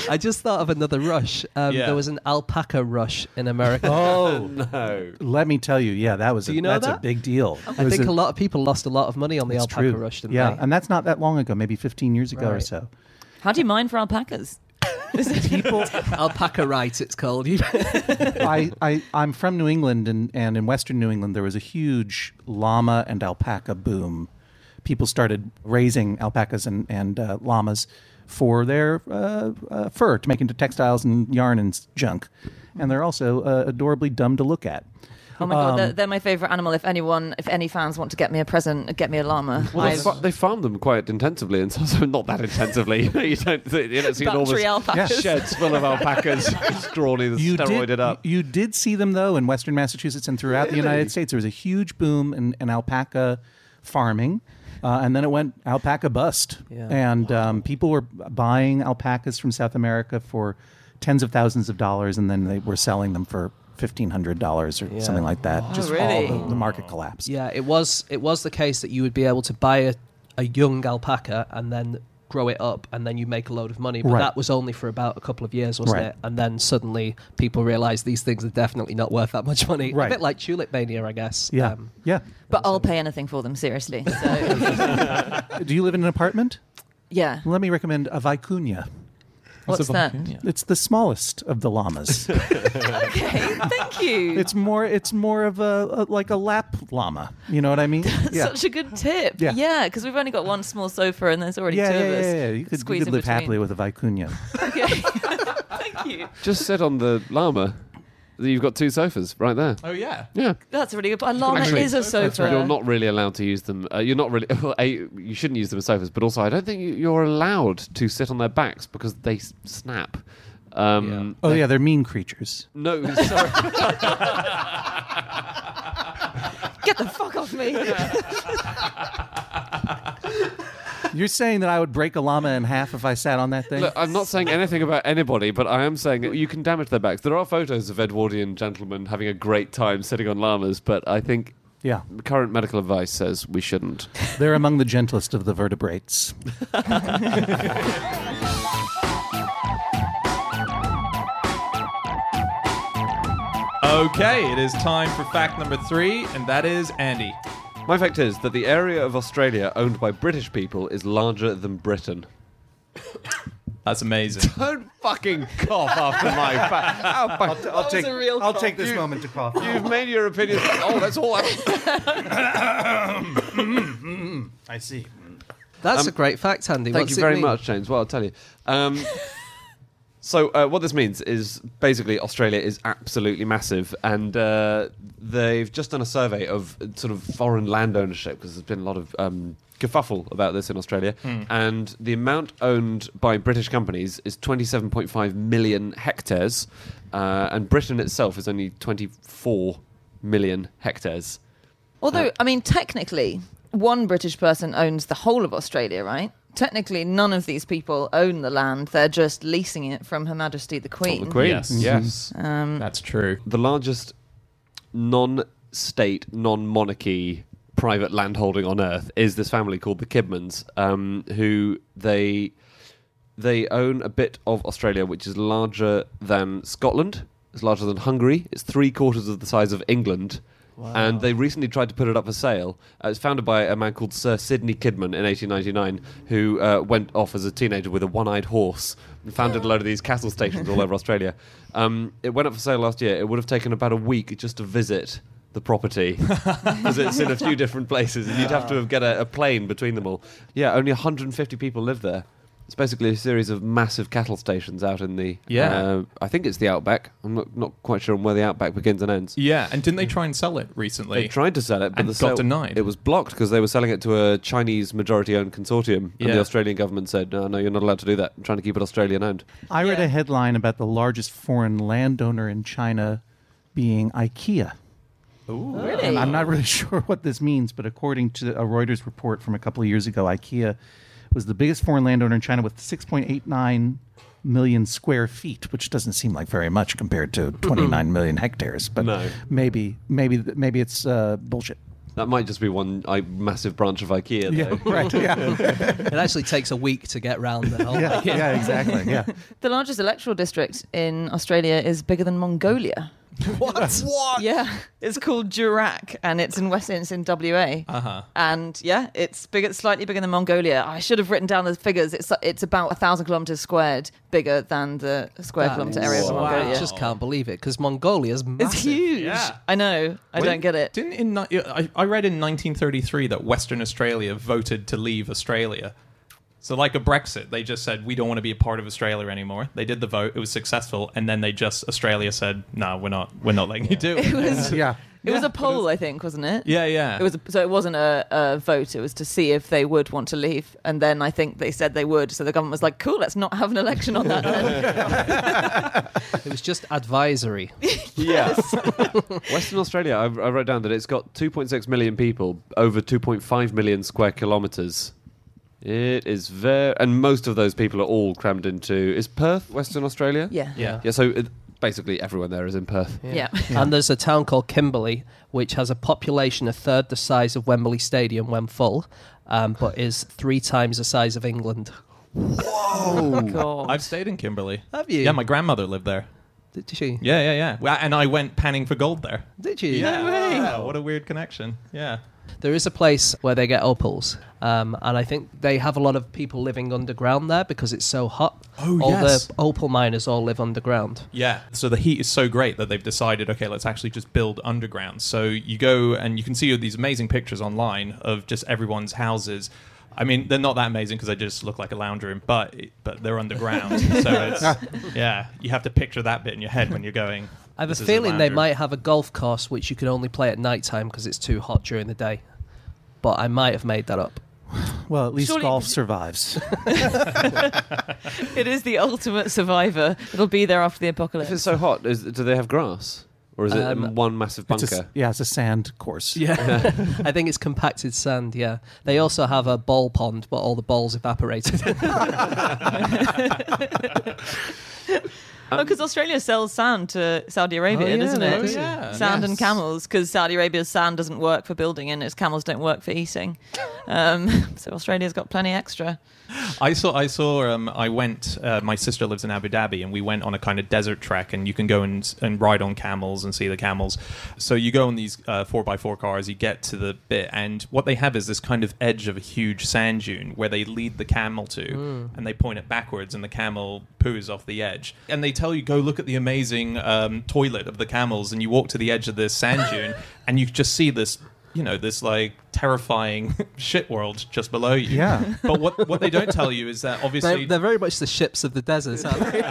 I just thought of another rush. Um, Yeah. There was an alpaca rush in America. [LAUGHS] Oh, [LAUGHS] no. let me tell you, yeah, that was Do a, you know that's a that? big deal. I think a- a lot of people lost a lot of money on the alpaca true. rush, didn't yeah, they? and that's not that long ago, maybe 15 years ago or Right. so. How do you mine for alpacas? [LAUGHS] People, alpaca right, it's called. You- I, I, I'm from New England, and, and in Western New England, there was a huge llama and alpaca boom. People started raising alpacas and, and uh, llamas for their uh, uh, fur to make into textiles and yarn and junk. And they're also uh, adorably dumb to look at. Oh my god, Um, they're, they're my favorite animal. If anyone, if any fans want to get me a present, get me a llama. Well, they, I've- fa- they farm them quite intensively, and so not that intensively. [LAUGHS] you don't, you don't see enormous Battery alpacas. [LAUGHS] sheds full of alpacas, [LAUGHS] strawny, You steroided did, up. You did see them though in Western Massachusetts and throughout the United States. There was a huge boom in, in alpaca farming, uh, and then it went alpaca bust. Yeah. And um, people were buying alpacas from South America for tens of thousands of dollars, and then they were selling them for fifteen hundred dollars or Yeah. something like that. Just really? all the, the market collapsed. yeah, it was. It was the case that you would be able to buy a, a young alpaca and then grow it up, and then you make a load of money. But Right. that was only for about a couple of years, wasn't Right. it? And then suddenly people realize these things are definitely not worth that much [LAUGHS] money. Right. A bit like tulip mania, I guess. Yeah, Um, yeah. but I'll pay anything for them. Seriously. So [LAUGHS] Do you live in an apartment? yeah. Let me recommend a vicuña. What's a that? vicuña? It's the smallest of the llamas. [LAUGHS] Okay, thank you. it's more. It's more of a, a like a lap llama. You know what I mean? That's [LAUGHS] such a good tip. Yeah. Yeah, because we've only got one small sofa and there's already yeah, two yeah, of yeah, us. yeah. You could, you Squeeze could live between. happily with a vicuña. [LAUGHS] Okay. thank you. Just sit on the llama. You've got two sofas right there. Oh yeah. Yeah. That's really good. A llama Actually, is a sofa. You're not really allowed to use them. Uh, you're not really. [LAUGHS] Well, a, you shouldn't use them as sofas, but also I don't think you- you're allowed to sit on their backs because they s- snap. Um, Oh yeah, they're mean creatures. No, sorry. [LAUGHS] Get the fuck off me. [LAUGHS] [LAUGHS] You're saying that I would break a llama in half if I sat on that thing? Look, I'm not saying anything about anybody, but I am saying that you can damage their backs. There are photos of Edwardian gentlemen having a great time sitting on llamas, but I think yeah, current medical advice says we shouldn't. [LAUGHS] they're among the gentlest of the vertebrates. [LAUGHS] Okay, it is time for fact number three, and that is Andy. My fact is that the area of Australia owned by British people is larger than Britain. That's amazing. Don't fucking cough after my fact. How fuck- I'll take, a real I'll cough. take this moment to cough. You've made your opinion. Oh, that's all. I see. That's a great fact, Andy. Um, Thank What's you it very mean? much, James. Well, I'll tell you. Um, so, uh, what this means is basically Australia is absolutely massive, and uh, they've just done a survey of uh, sort of foreign land ownership because there's been a lot of um, kerfuffle about this in Australia, and the amount owned by British companies is 27.5 million hectares, uh, and Britain itself is only 24 million hectares. Although, I mean, technically, one British person owns the whole of Australia, right? Technically, none of these people own the land. They're just leasing it from Her Majesty the Queen. The Queen, Yes. yes. That's true. the largest non-state, non-monarchy private landholding on Earth is this family called the Kidmans, um, who they they own a bit of Australia which is larger than Scotland. It's larger than Hungary. It's three quarters of the size of England. And they recently tried to put it up for sale. Uh, it's founded by a man called Sir Sidney Kidman in 1899, who uh, went off as a teenager with a one-eyed horse and founded a load of these cattle stations all over [LAUGHS] Australia. Um, it went up for sale last year. It would have taken about a week just to visit the property [LAUGHS] because it's in a few different places, and you'd have to have get a, a plane between them all. Yeah, only 150 people live there. It's basically a series of massive cattle stations out in the. Yeah. uh, I think it's the outback. I'm not, not quite sure on where the outback begins and ends. Yeah, and didn't they try and sell it recently? They tried to sell it, but And the got sale, denied. It was blocked because they were selling it to a Chinese majority-owned consortium, and Yeah. the Australian government said, "No, no, you're not allowed to do that. I'm trying to keep it Australian-owned." I read Yeah. a headline about the largest foreign landowner in China being IKEA. Really? And I'm not really [LAUGHS] sure what this means, but according to a Reuters report from a couple of years ago, IKEA was the biggest foreign landowner in China with 6.89 million square feet, which doesn't seem like very much compared to [CLEARS THROAT] 29 million hectares. But No. maybe, maybe, maybe it's uh, bullshit. That might just be one I, massive branch of IKEA. Though. right. Yeah. [LAUGHS] It actually takes a week to get round the whole. yeah. Yeah. Exactly. Yeah. [LAUGHS] The largest electoral district in Australia is bigger than Mongolia. [LAUGHS] What? what? Yeah, it's called Durack, and it's in West. It's in WA. Uh huh. And yeah, it's bigger, slightly bigger than Mongolia. I should have written down the figures. It's it's about a thousand kilometers squared bigger than the square That kilometer is- area of Wow. Mongolia. I just can't believe it because Mongolia's massive. it's huge. Yeah. I know. I When- don't get it. Didn't in ni- I, I read in 1933 that Western Australia voted to leave Australia. So like a Brexit, they just said we don't want to be a part of Australia anymore. They did the vote; it was successful, and then they just Australia said, "No, we're not. We're not letting you do it." It was. Yeah. It was a poll, I think, wasn't it? yeah, yeah. It was a, so it wasn't a, a vote. It was to see if they would want to leave, and then I think they said they would. So the government was like, "Cool, let's not have an election on that." Then. It was just advisory. [LAUGHS] Yeah. [LAUGHS] Western Australia, I, I wrote down that it's got 2.6 million people, over 2.5 million square kilometres. It is very, and most of those people are all crammed into. Is Perth Western Australia? yeah. yeah. Yeah. So it, basically everyone there is in Perth. Yeah. And there's a town called Kimberley, which has a population a third the size of Wembley Stadium when full, um, but is three times the size of England. Oh [LAUGHS] God. I've stayed in Kimberley. Have you? Yeah, my grandmother lived there. Did she? Yeah, yeah, yeah. And I went panning for gold there. Did you? Yeah, yeah, what a weird connection. Yeah. There is a place where they get opals, um, and I think they have a lot of people living underground there because it's so hot. Oh, all yes. the opal miners all live underground. Yeah. So the heat is so great that they've decided, okay, let's actually just build underground. So you go and you can see these amazing pictures online of just everyone's houses. I mean, they're not that amazing because they just look like a lounge room, but but they're underground. [LAUGHS] so it's yeah, you have to picture that bit in your head when you're going. I have "This a feeling lounge they might have a golf course which you can only play at night time because it's too hot during the day. But I might have made that up. [SIGHS] Well, at least Surely- golf [LAUGHS] survives. It is the ultimate survivor. It'll be there after the apocalypse. If it's so hot, is, do they have grass, or is it Um, one massive It's bunker? a, yeah, it's a sand course. Yeah, [LAUGHS] I think it's compacted sand. Yeah, they also have a ball pond, but all the balls evaporated. [LAUGHS] because Australia sells sand to Saudi Arabia, Oh, yeah, doesn't it? do. Yeah. Sand and camels, because Saudi Arabia's sand doesn't work for building and its camels don't work for eating. Um, [LAUGHS] so Australia's got plenty extra. I saw. I saw. Um, I went. Uh, my sister lives in Abu Dhabi, and we went on a kind of desert trek, and you can go and and ride on camels and see the camels. So you go on these uh, four x four cars. You get to the bit, and what they have is this kind of edge of a huge sand dune where they lead the camel to, and they point it backwards, and the camel poos off the edge. And they tell you go look at the amazing um, toilet of the camels, and you walk to the edge of this sand dune, [LAUGHS] and you just see this. You know this like terrifying [LAUGHS] shit world just below you. Yeah. But what what they don't tell you is that [LAUGHS] obviously They're, they're very much the ships of the desert, aren't they?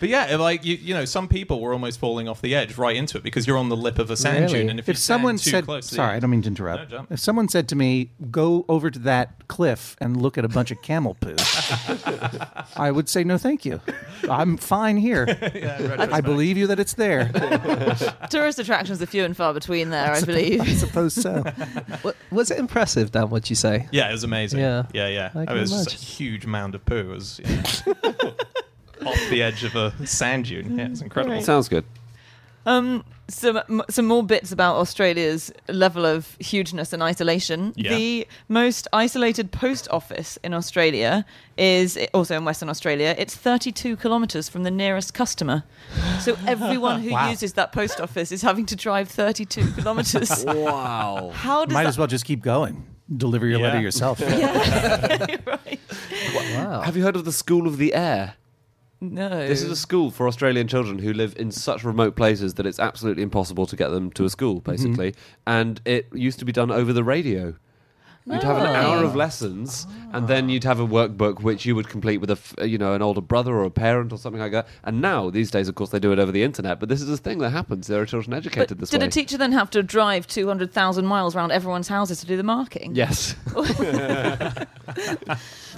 But yeah, like you, you know, some people were almost falling off the edge right into it because you're on the lip of a sand Really? dune, and if, you if someone stand too said, close, sorry, I don't mean to interrupt. No, if someone said to me, "Go over to that cliff and look at a bunch of camel poo," I would say, "No, thank you. I'm fine here. [LAUGHS] I believe you that it's there. [LAUGHS] Tourist attractions are few and far between there, I believe. I suppose so. [LAUGHS] Was it impressive, Dan? What'd you say? Yeah, it was amazing. Yeah. yeah, yeah. I it was just a huge mound of poo. It was yeah. Off the edge of a sand dune. Yeah, it's incredible. Sounds good. Um, some some more bits about Australia's level of hugeness and isolation. Yeah. The most isolated post office in Australia is also in Western Australia. It's 32 kilometres from the nearest customer. So [LAUGHS] everyone who Wow. uses that post office is having to drive 32 kilometres. [LAUGHS] Wow. How does Might that? as well just keep going. Deliver your Yeah. letter yourself. [LAUGHS] Yeah. right. Wow. Have you heard of the School of the Air? No. This is a school for Australian children who live in such remote places that it's absolutely impossible to get them to a school, mm-hmm. basically. And it used to be done over the radio. You'd have an hour of ah. lessons, and ah. then you'd have a workbook which you would complete with a, f- you know, an older brother or a parent or something like that. And now, these days, of course, they do it over the internet. But this is a thing that happens. There are children But educated this did way. Did a teacher then have to drive 200,000 miles around everyone's houses to do the marking? yes. [LAUGHS] [LAUGHS]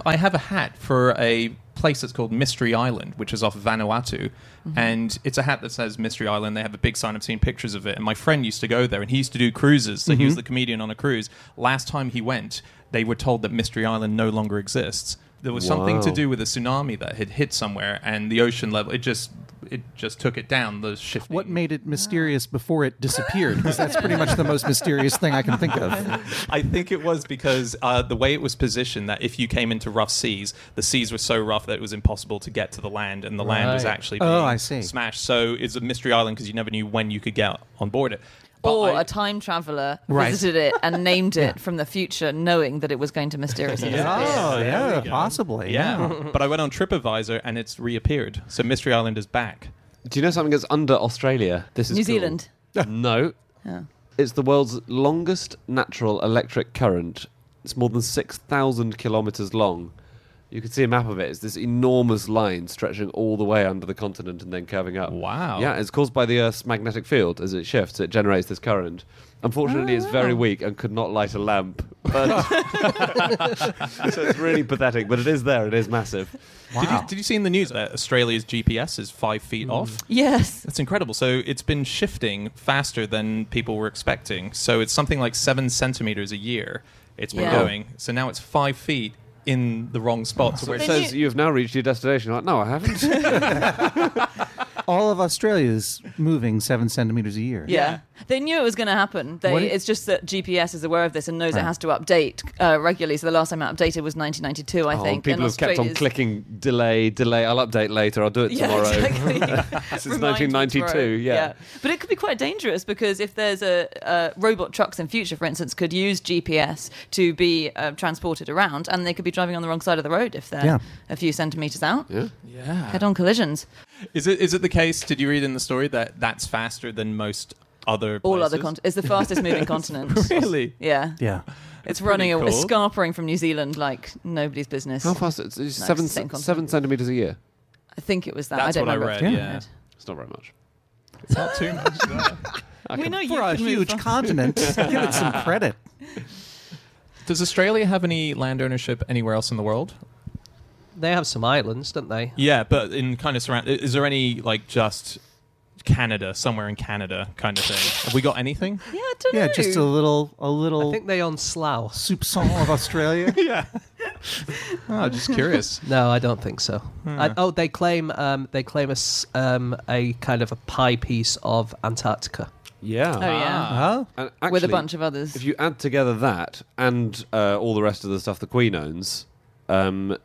I have a hat for a place that's called Mystery Island, which is off Vanuatu. Mm-hmm. And it's a hat that says Mystery Island. They have a big sign. I've seen pictures of it. And my friend used to go there, and he used to do cruises. So he was mm-hmm. the comedian on a cruise. Last time he went, they were told that Mystery Island no longer exists. There was something to do with a tsunami that had hit somewhere, and the ocean level it just it just took it down. The shifting. What made it mysterious before it disappeared? Because that's pretty much the most mysterious thing I can think of. [LAUGHS] I think it was because uh, the way it was positioned that if you came into rough seas, the seas were so rough that it was impossible to get to the land, and the land was actually being Oh, I see. smashed. So it's a mystery island because you never knew when you could get on board it. But Or I- a time traveler Right. visited it and named [LAUGHS] it from the future, knowing that it was going to mysteriously disappear. Oh, yeah, possibly. yeah, [LAUGHS] but I went on TripAdvisor and it's reappeared. So Mystery Island is back. Do you know something that's under Australia? This is New cool. Zealand. No. [LAUGHS] Oh. It's the world's longest natural electric current. It's more than 6,000 kilometres long. You can see a map of it. It's this enormous line stretching all the way under the continent and then curving up. Wow. Yeah, it's caused by the Earth's magnetic field. As it shifts, it generates this current. Unfortunately, it's very oh. weak and could not light a lamp. But [LAUGHS] [LAUGHS] so it's really pathetic, but it is there. It is massive. Did, you, did you see in the news that Australia's GPS is five feet hmm. off? Yes. That's incredible. So it's been shifting faster than people were expecting. So it's something like seven centimeters a year. It's been Yeah. going. So now it's five feet in the wrong spot. So So where it Then says you- you have now reached your destination. You're like, no, I haven't. [LAUGHS] All of Australia is moving seven centimeters a year. Yeah. They knew it was going to happen. They, it's just that GPS is aware of this and knows it has to update uh, regularly. So the last time it updated was 1992, I Oh, think. people and have kept on clicking delay, delay. I'll update later. I'll do it Yeah, tomorrow. [LAUGHS] exactly. [LAUGHS] Since Remind 1992, tomorrow. yeah. But it could be quite dangerous because if there's a uh, robot trucks in future, for instance, could use GPS to be uh, transported around, and they could be driving on the wrong side of the road if they're Yeah. a few centimeters out. Yeah. yeah. Head-on collisions. Is it is it the case? Did you read in the story that that's faster than most other All places? other continents. It's the fastest moving [LAUGHS] continent. Really? Yeah. Yeah. It's running, a, cool. it's scarpering from New Zealand like nobody's business. How fast? It's, it's No, seven, it's the same continent. seven centimeters a year. I think it was that. That's I don't what I remember. read. Yeah. Yeah, It's not very much. it's not too much. [LAUGHS] no. We know you For a can move huge fast. continent, [LAUGHS] give it some credit. Does Australia have any land ownership anywhere else in the world? They have some islands, don't they? Yeah, but in kind of surround. Is there any like just Canada, somewhere in Canada, kind of thing? Have we got anything? [LAUGHS] Yeah, I don't Yeah, know. just a little, a I little I think they own Slough. soupçon of Australia. [LAUGHS] yeah. Oh, [LAUGHS] just curious. No, I don't think so. I, oh, they claim um, they claim a, s- um, a kind of a pie piece of Antarctica. Yeah. Oh yeah, Oh, And with a bunch of others. If you add together that and uh, all the rest of the stuff the Queen owns, um,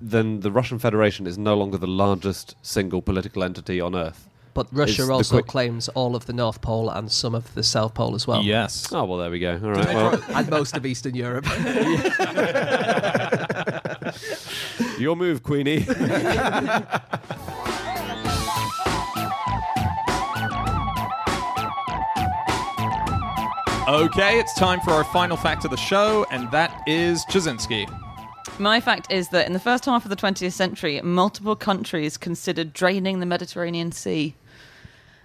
then the Russian Federation is no longer the largest single political entity on Earth. But Russia Is the also quick- claims all of the North Pole and some of the South Pole as well. Yes. Oh well, there we go. All right. Well, and most of Eastern Europe. [LAUGHS] your move, Queenie. [LAUGHS] Okay, it's time for our final fact of the show, and that is Ptaszynski. My fact is that in the first half of the 20th century, multiple countries considered draining the Mediterranean Sea.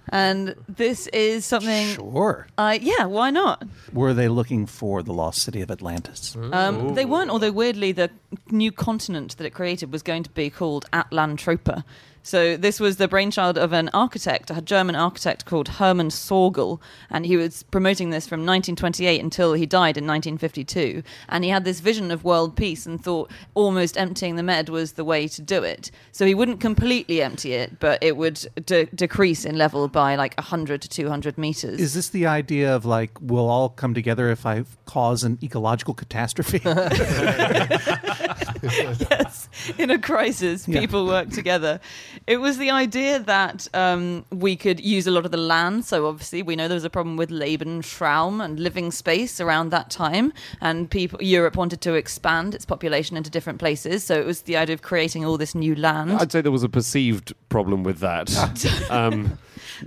And this is something. sure. I yeah, why not? Were they looking for the lost city of Atlantis? Um, they weren't, although weirdly, the new continent that it created was going to be called Atlantropa. So this was the brainchild of an architect, a German architect called Hermann Sorgel, and he was promoting this from 1928 until he died in 1952. And he had this vision of world peace and thought almost emptying the Med was the way to do it. So he wouldn't completely empty it, but it would de- decrease in level by like 100 to 200 meters. Is this the idea of like we'll all come together if I cause an ecological catastrophe? [LAUGHS] [LAUGHS] [LAUGHS] yes, in a crisis, Yeah. people work together. It was the idea that um, we could use a lot of the land. So obviously, we know there was a problem with Lebensraum and living space around that time, and people Europe wanted to expand its population into different places. So it was the idea of creating all this new land. I'd say there was a perceived problem with that. [LAUGHS] um,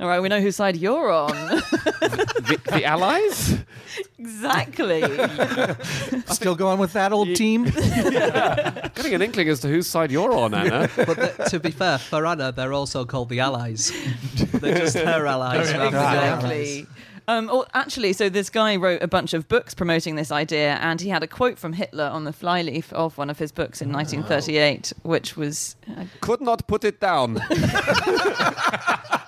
all right, we know whose side you're on. [LAUGHS] the, the Allies? exactly. [LAUGHS] Still going with that old team? [LAUGHS] Getting an inkling as to whose side you're on, Anna. but the, to be fair, for Anna, they're also called the Allies. they're just her allies. rather than our allies. Exactly. Um, or actually, so this guy wrote a bunch of books promoting this idea, and he had a quote from Hitler on the flyleaf of one of his books in 1938, which was uh, Could not put it down.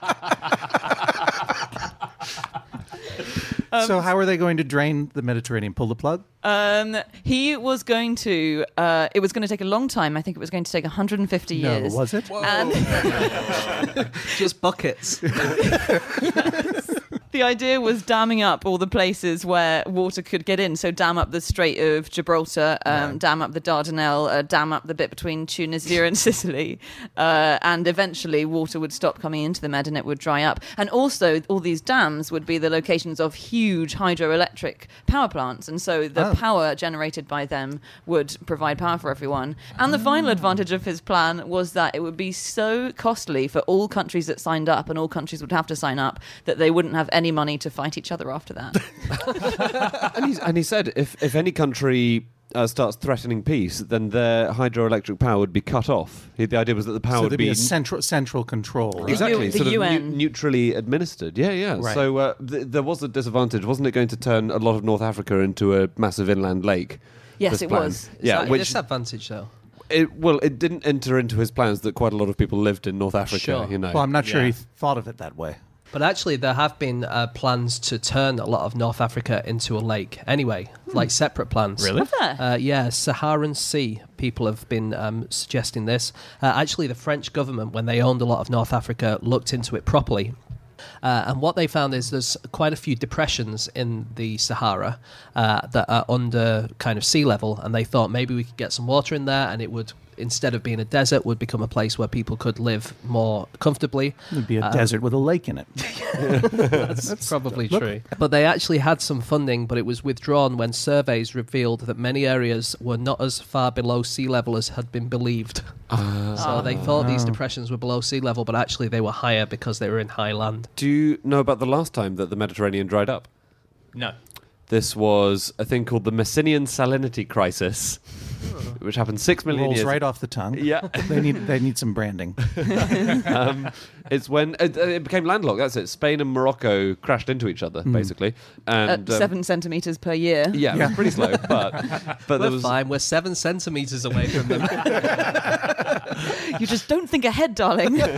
[LAUGHS] so how are they going to drain the Mediterranean? Pull the plug? um, he was going to. Uh, it was going to take a long time. I think it was going to take 150 years. No, was it? And [LAUGHS] Just buckets. [LAUGHS] the idea was damming up all the places where water could get in. So dam up the Strait of Gibraltar, um, dam up the Dardanelles, uh, dam up the bit between Tunisia and [LAUGHS] Sicily, uh, and eventually water would stop coming into the Med and it would dry up. And also, all these dams would be the locations of huge hydroelectric power plants, and so the power generated by them would provide power for everyone. And the final advantage of his plan was that it would be so costly for all countries that signed up, and all countries would have to sign up, that they wouldn't have any money to fight each other after that. [LAUGHS] and, he's, and he said if, if any country uh, starts threatening peace, then their hydroelectric power would be cut off. He, the idea was that the power so would be, be a central central control. right? exactly the sort of UN. neu- neutrally administered. Yeah, yeah. Right. So uh, th- there was a disadvantage, wasn't it? Going to turn a lot of North Africa into a massive inland lake. Yes, it plan? was. Is Yeah, that a which disadvantage though. it, well, it didn't enter into his plans that quite a lot of people lived in North Africa. Sure. You know. Well, I'm not sure Yeah. he thought of it that way. But actually, there have been uh, plans to turn a lot of North Africa into a lake. Anyway, like separate plans. Really? Have there? Uh, yeah, Saharan Sea. People have been um, suggesting this. Uh, actually, the French government, when they owned a lot of North Africa, looked into it properly. Uh, and what they found is there's quite a few depressions in the Sahara uh, that are under kind of sea level, and they thought maybe we could get some water in there, and it would, instead of being a desert, would become a place where people could live more comfortably. It'd be a Um, desert with a lake in it. [LAUGHS] That's probably true. But they actually had some funding, but it was withdrawn when surveys revealed that many areas were not as far below sea level as had been believed. so they thought these depressions were below sea level, but actually they were higher because they were in high land. Do you know about the last time that the Mediterranean dried up? No. This was a thing called the Messinian salinity crisis, which happened six million Rolls years. right off the tongue. Yeah, [LAUGHS] They need they need some branding. [LAUGHS] um, it's when it, it became landlocked. That's it. Spain and Morocco crashed into each other, basically, and At um, seven centimeters per year. Yeah, it was pretty slow, but [LAUGHS] but We're was fine. We're seven centimeters away from them. You just don't think ahead, darling. [LAUGHS]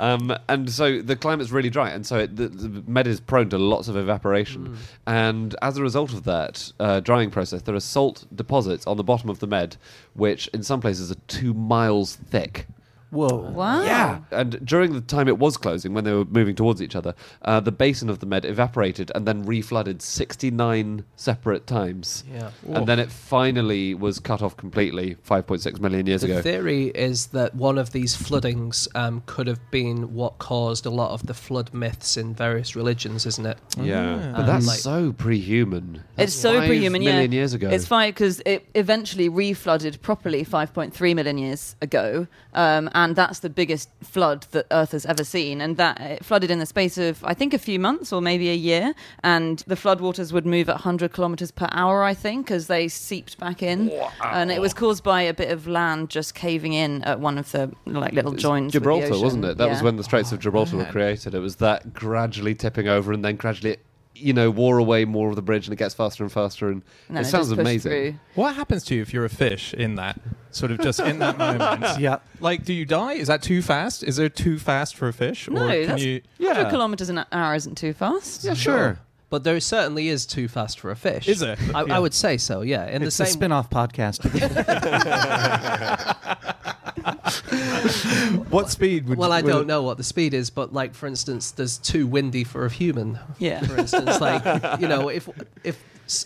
Um, and so the climate's really dry, and so it, the, the Med is prone to lots of evaporation. And as a result of that uh, drying process, there are salt deposits on the bottom of the Med, which in some places are two miles thick. Whoa. Wow. Yeah. And during the time it was closing, when they were moving towards each other, uh, the basin of the Med evaporated and then reflooded 69 separate times. Yeah. And then it finally was cut off completely 5.6 million years The ago. The theory is that one of these floodings um, could have been what caused a lot of the flood myths in various religions, isn't it? yeah. But that's like- so pre-human. It's so five prehuman, yeah. million years ago. It's fine because it eventually reflooded properly 5.3 million years ago, um, and that's the biggest flood that Earth has ever seen. And that it flooded in the space of I think a few months or maybe a year, and the floodwaters would move at 100 kilometers per hour, I think, as they seeped back in, and it was caused by a bit of land just caving in at one of the like little It's joins. with the Gibraltar, wasn't it? That was when the Straits of oh, Gibraltar were created. It was that gradually tipping over and then gradually, you know, wore away more of the bridge and it gets faster and faster. And, And it it sounds amazing. through. What happens to you if you're a fish in that sort of just in that [LAUGHS] moment? Yeah. Like, do you die? Is that too fast? Is there too fast for a fish? No, or can that's you? 100 kilometers an hour isn't too fast. Yeah, sure. But there certainly is too fast for a fish. Is it? I, Yeah. I would say so. Yeah. In It's the a spin-off podcast. [LAUGHS] [LAUGHS] [LAUGHS] What speed would? well, I would- don't know what the speed is, but like for instance, there's too windy for a human. Yeah. For instance, [LAUGHS] like you know, if if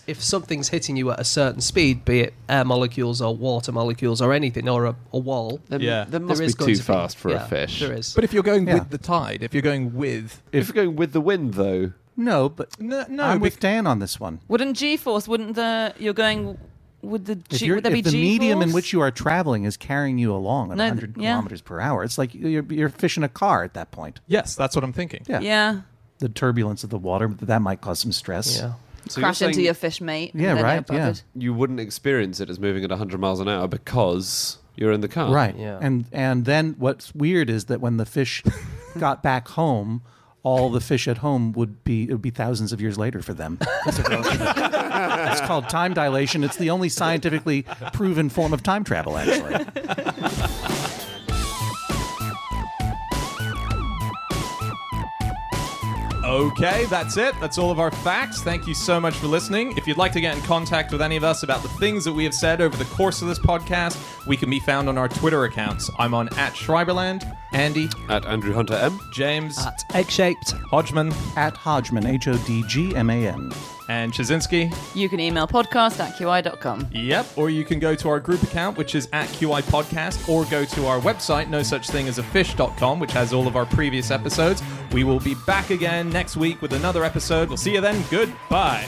if something's hitting you at a certain speed, be it air molecules or water molecules or anything, or a, a wall, There, Yeah. there must there be is going too to fast for yeah, a fish. There is. But if you're going Yeah. with the tide, if you're going with, If you're going with the wind, though, no, but no, no, I'm with with Dan on this one. Wouldn't G-force? Wouldn't the you're going? Would the If, G, you're, would there if be the medium in which you are traveling is carrying you along at No, 100 yeah. kilometers per hour, it's like you're, you're fishing a car at that point. yes, that's what I'm thinking. Yeah. yeah, The turbulence of the water that might cause some stress. yeah. so you're crash into your fish mate. Yeah, right, you're yeah. you wouldn't experience it as moving at 100 miles an hour because you're in the car. Right. Yeah. And and then what's weird is that when the fish [LAUGHS] got back home, all the fish at home would be it would be thousands of years later for them. it's called time dilation. It's the only scientifically proven form of time travel, actually. Okay, that's it. That's all of our facts. Thank you so much for listening. If you'd like to get in contact with any of us about the things that we have said over the course of this podcast, we can be found on our Twitter accounts. I'm on at Schreiberland, Andy, At Andrew Hunter M. James, At egg-shaped. Hodgman, At Hodgman, H O D G M A N. and Ptaszynski. You can email podcast at qi.com. Yep. Or you can go to our group account, which is at QI Podcast, or go to our website, no such thing as a fish.com, which has all of our previous episodes. We will be back again next week with another episode. We'll see you then. Goodbye.